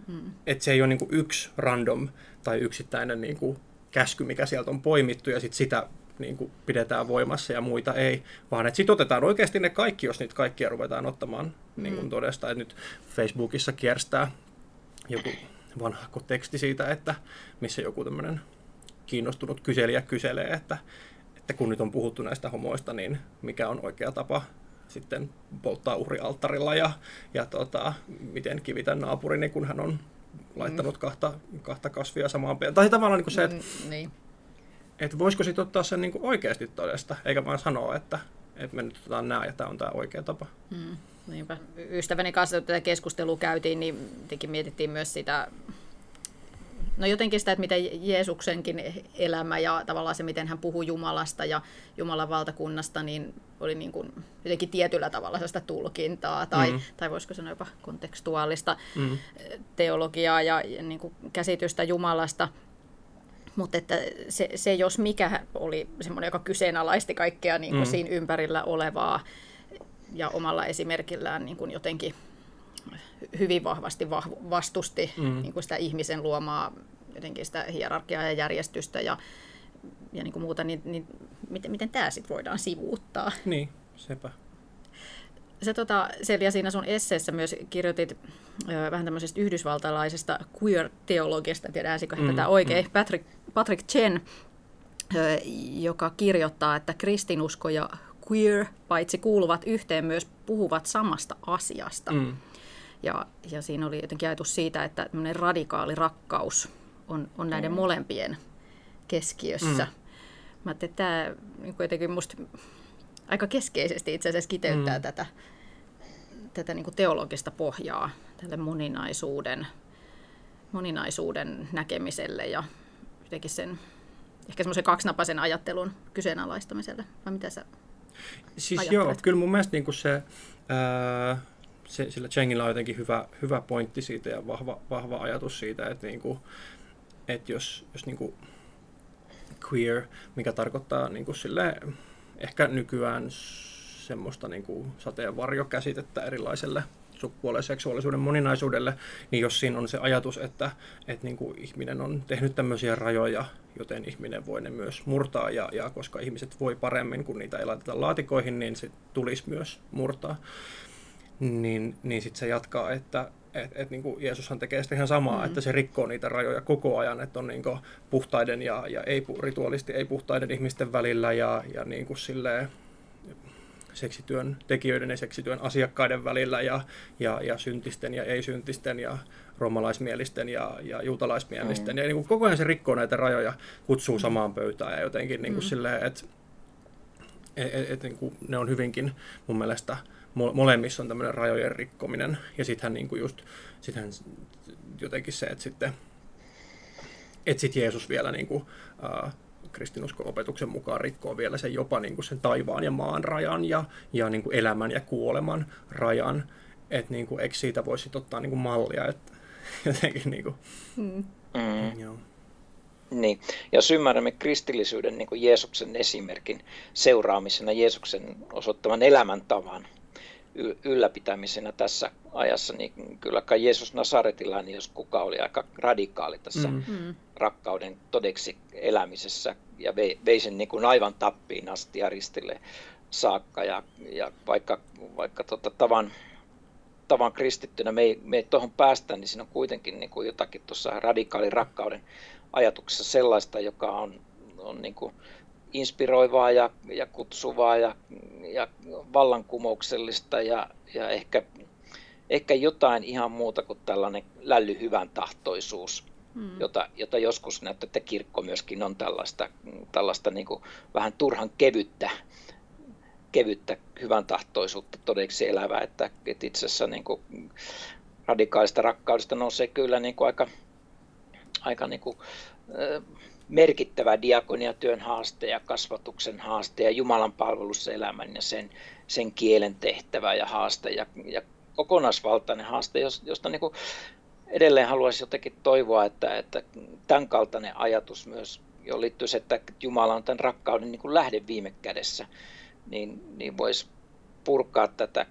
S1: Mm. Mm. Että se ei ole niin kuin yksi random tai yksittäinen niin kuin käsky, mikä sieltä on poimittu, ja sitten sitä niin kuin pidetään voimassa ja muita ei, vaan että sitten otetaan oikeasti ne kaikki, jos niitä kaikkia ruvetaan ottamaan niin kuin mm. todesta. Että nyt Facebookissa kierstää joku vanha teksti siitä, että missä joku tämmöinen kiinnostunut kyselijä kyselee, että, että kun nyt on puhuttu näistä homoista, niin mikä on oikea tapa sitten polttaa uhrialttarilla ja, ja tota, miten kivitä naapurini, kun hän on laittanut mm. kahta, kahta kasvia samaan peliin. Tai tavallaan niin kuin se, että mm, niin. et voisiko sitten ottaa sen niin kuin oikeasti todesta, eikä vaan sanoa, että, että me nyt otetaan nämä ja tämä on tämä oikea tapa.
S2: Mm, niinpä. Ystäväni kanssa tätä keskustelua käytiin, niin mietittiin myös sitä No jotenkin sitä, että miten Jeesuksenkin elämä ja tavallaan se, miten hän puhuu Jumalasta ja Jumalan valtakunnasta, niin oli niin kuin jotenkin tietyllä tavalla sellaista tulkintaa tai, mm. tai voisiko sanoa jopa kontekstuaalista mm. teologiaa ja, ja niin kuin käsitystä Jumalasta. Mutta että se, se, jos mikä oli semmoinen, joka kyseenalaisti kaikkea niin kuin mm. siinä ympärillä olevaa ja omalla esimerkillään niin kuin jotenkin hyvin vahvasti vastusti mm. niin kuin sitä ihmisen luomaa jotenkin sitä hierarkiaa ja järjestystä ja, ja niin kuin muuta, niin, niin miten, miten tämä sitten voidaan sivuuttaa?
S1: Niin, sepä.
S2: Se, tota, Selja, siinä sun esseessä myös kirjoitit ö, vähän tämmöisestä yhdysvaltalaisesta queer-teologiasta, en tiedä mm, tätä oikein, mm. Patrick, Patrick Chen, ö, joka kirjoittaa, että kristinusko ja queer, paitsi kuuluvat yhteen, myös puhuvat samasta asiasta. Mm. Ja, ja siinä oli jotenkin ajatus siitä, että radikaali rakkaus on, on näiden mm. molempien keskiössä. Mm. Mä että tämä niin kuitenkin musta aika keskeisesti itse asiassa kiteyttää mm. tätä, tätä niin teologista pohjaa tälle moninaisuuden, moninaisuuden näkemiselle ja jotenkin sen ehkä semmoisen kaksinapaisen ajattelun kyseenalaistamiselle. Vai mitä sä
S1: Siis ajattelet? joo, kyllä mun mielestä niin kuin se, ää, se, sillä Chengillä on jotenkin hyvä, hyvä pointti siitä ja vahva, vahva ajatus siitä, että, niin kuin, että jos, jos niin kuin queer, mikä tarkoittaa niin kuin sille, ehkä nykyään semmoista niin kuin sateenvarjokäsitettä erilaiselle sukupuolen seksuaalisuuden moninaisuudelle, niin jos siinä on se ajatus, että, että niin kuin ihminen on tehnyt tämmöisiä rajoja, joten ihminen voi ne myös murtaa, ja, ja koska ihmiset voi paremmin, kun niitä ei laiteta laatikoihin, niin se tulisi myös murtaa. Niin, niin sitten se jatkaa, että et, et niin kuin Jeesushan tekee sitä ihan samaa, mm-hmm. että se rikkoo niitä rajoja koko ajan, että on niin kuin puhtaiden ja, ja ei, rituaalisti ei-puhtaiden ihmisten välillä ja, ja niin kuin silleen, seksityön tekijöiden ja seksityön asiakkaiden välillä ja, ja, ja syntisten ja ei-syntisten ja romalaismielisten ja, ja juutalaismielisten. Mm. Ja niin kuin koko ajan se rikkoo näitä rajoja, kutsuu mm. samaan pöytään ja jotenkin niin kuin mm. silleen, että et, et, et, niin kuin ne on hyvinkin mun mielestä molemmissa on tämmöinen rajojen rikkominen. Ja sittenhän niin kuin just, sittenhän jotenkin se, että sitten että sitten Jeesus vielä niin kuin, uh, kristinusko-opetuksen mukaan rikkoo vielä sen jopa niin kuin sen taivaan ja maan rajan ja, ja niin kuin elämän ja kuoleman rajan. Että niin kuin, eikö siitä voisi ottaa niin kuin mallia, että jotenkin niin kuin, mm.
S3: Mm. Joo. Niin, jos ymmärrämme kristillisyyden niin kuin Jeesuksen esimerkin seuraamisena, Jeesuksen osoittavan elämäntavan ylläpitämisenä tässä ajassa, niin kyllä kai Jeesus Nasaretilainen, jos kuka oli aika radikaali tässä mm. mm. rakkauden todeksi elämisessä ja vei, vei sen niin kuin aivan tappiin asti ja ristille saakka. Ja, ja vaikka, vaikka tota, tavan, tavan kristittynä me ei, me ei tuohon päästä, niin siinä on kuitenkin niin kuin jotakin tuossa radikaalin rakkauden ajatuksessa sellaista, joka on, on niin kuin inspiroivaa ja, ja kutsuvaa ja, ja vallankumouksellista ja, ja ehkä, ehkä jotain ihan muuta kuin tällainen lälly hyvän tahtoisuus, hmm. jota, jota joskus näyttää, että kirkko myöskin on tällaista, tällaista niin kuin vähän turhan kevyttä, kevyttä hyvän tahtoisuutta todeksi elävää, että, että itse asiassa niin kuin radikaalista rakkaudesta nousee kyllä niin kuin aika, aika niin kuin, merkittävä diakoniatyön haaste ja kasvatuksen haaste ja Jumalan palvelussa elämän ja sen, sen kielen tehtävä ja haaste ja, ja kokonaisvaltainen haaste, josta niin kuin edelleen haluaisin jotenkin toivoa, että, että tämän kaltainen ajatus myös, jo liittyy että Jumala on tämän rakkauden niin kuin lähde viime kädessä, niin, niin voisi purkaa tätä,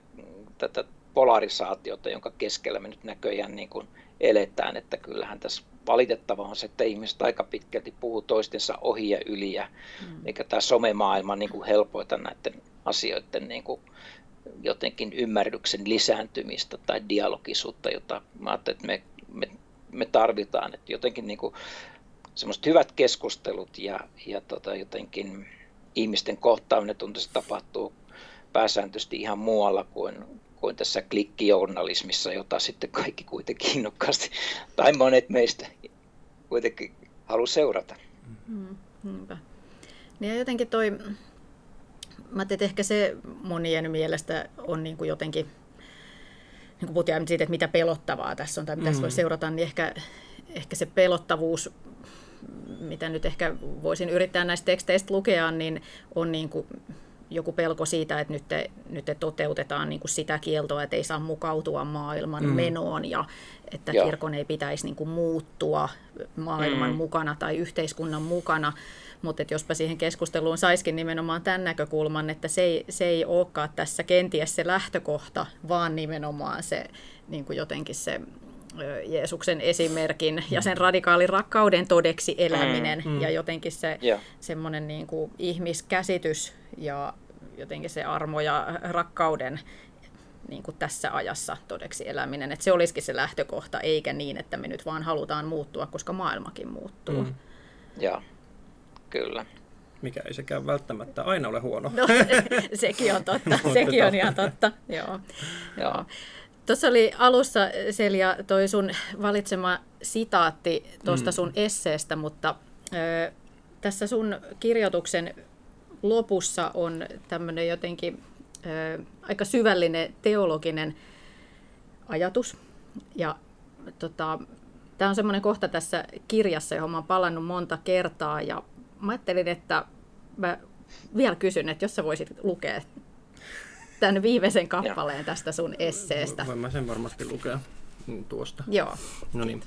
S3: tätä polarisaatiota, jonka keskellä me nyt näköjään niin kuin eletään, että kyllähän tässä valitettavaa on se, että ihmiset aika pitkälti puhuu toistensa ohi ja yli, ja mm. eikä tämä somemaailma niin kuin helpoita näiden asioiden niin kuin jotenkin ymmärryksen lisääntymistä tai dialogisuutta, jota mä ajattelin, että me, me, me tarvitaan. Että jotenkin niin kuin semmoiset hyvät keskustelut ja, ja tota, jotenkin ihmisten kohtaaminen tuntuu, että se tapahtuu pääsääntöisesti ihan muualla kuin, kuin tässä klikkijournalismissa, jota sitten kaikki kuitenkin innokkaasti, tai monet meistä kuitenkin haluaa seurata. Mm,
S2: niinpä. Niin ja jotenkin toi, mä että ehkä se monien mielestä on niin kuin jotenkin, niin kuin puhutaan siitä, että mitä pelottavaa tässä on tai mitä mm. voi seurata, niin ehkä, ehkä se pelottavuus, mitä nyt ehkä voisin yrittää näistä teksteistä lukea, niin on niin kuin joku pelko siitä, että nyt, te, nyt te toteutetaan niin kuin sitä kieltoa, että ei saa mukautua maailman mm. menoon ja että Joo. kirkon ei pitäisi niin kuin muuttua maailman mm. mukana tai yhteiskunnan mukana. mutta jospa siihen keskusteluun saiskin nimenomaan tämän näkökulman, että se ei, se ei olekaan tässä kenties se lähtökohta, vaan nimenomaan se niin kuin jotenkin se Jeesuksen esimerkin ja sen radikaalin rakkauden todeksi eläminen mm, mm. ja jotenkin se yeah. semmoinen niin kuin ihmiskäsitys ja jotenkin se armo ja rakkauden niin kuin tässä ajassa todeksi eläminen. Että se olisikin se lähtökohta, eikä niin, että me nyt vaan halutaan muuttua, koska maailmakin muuttuu. Mm.
S3: Joo, kyllä.
S1: Mikä ei sekään välttämättä aina ole huono.
S2: No, sekin on totta, sekin on ihan totta. Joo. Joo. Tuossa oli alussa, Selja, toi sun valitsema sitaatti tuosta mm. sun esseestä, mutta ö, tässä sun kirjoituksen lopussa on tämmöinen jotenkin ö, aika syvällinen teologinen ajatus. Ja tota, tämä on semmoinen kohta tässä kirjassa, johon mä oon palannut monta kertaa. Ja mä ajattelin, että mä vielä kysyn, että jos sä voisit lukea tämän viimeisen kappaleen tästä sun esseestä.
S1: Voin mä sen varmasti lukea tuosta.
S2: Joo.
S1: No niin.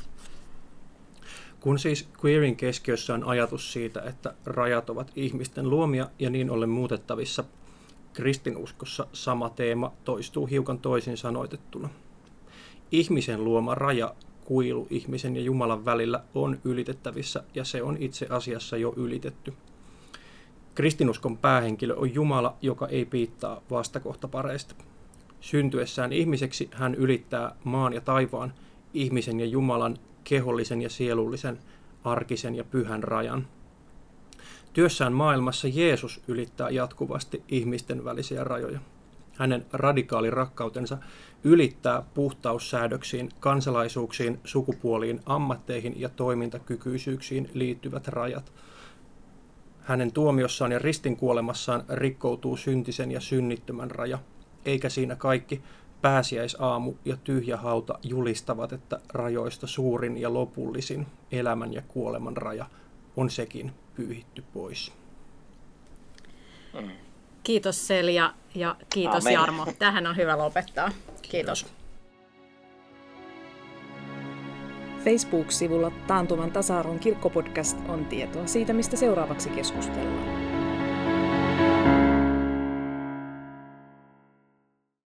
S1: Kun siis queerin keskiössä on ajatus siitä, että rajat ovat ihmisten luomia ja niin ollen muutettavissa, kristinuskossa sama teema toistuu hiukan toisin sanoitettuna. Ihmisen luoma raja, kuilu ihmisen ja Jumalan välillä on ylitettävissä ja se on itse asiassa jo ylitetty – Kristinuskon päähenkilö on Jumala, joka ei piittaa vastakohtapareista. Syntyessään ihmiseksi hän ylittää maan ja taivaan, ihmisen ja Jumalan, kehollisen ja sielullisen, arkisen ja pyhän rajan. Työssään maailmassa Jeesus ylittää jatkuvasti ihmisten välisiä rajoja. Hänen radikaali rakkautensa ylittää puhtaussäädöksiin, kansalaisuuksiin, sukupuoliin, ammatteihin ja toimintakykyisyyksiin liittyvät rajat – hänen tuomiossaan ja ristin kuolemassaan rikkoutuu syntisen ja synnittömän raja, eikä siinä kaikki pääsiäisaamu ja tyhjä hauta julistavat, että rajoista suurin ja lopullisin elämän ja kuoleman raja on sekin pyyhitty pois.
S2: Kiitos Selja ja kiitos Amen. Jarmo. Tähän on hyvä lopettaa. Kiitos. kiitos.
S4: Facebook-sivulla Taantuman tasa-arvon kirkkopodcast on tietoa siitä, mistä seuraavaksi keskustellaan.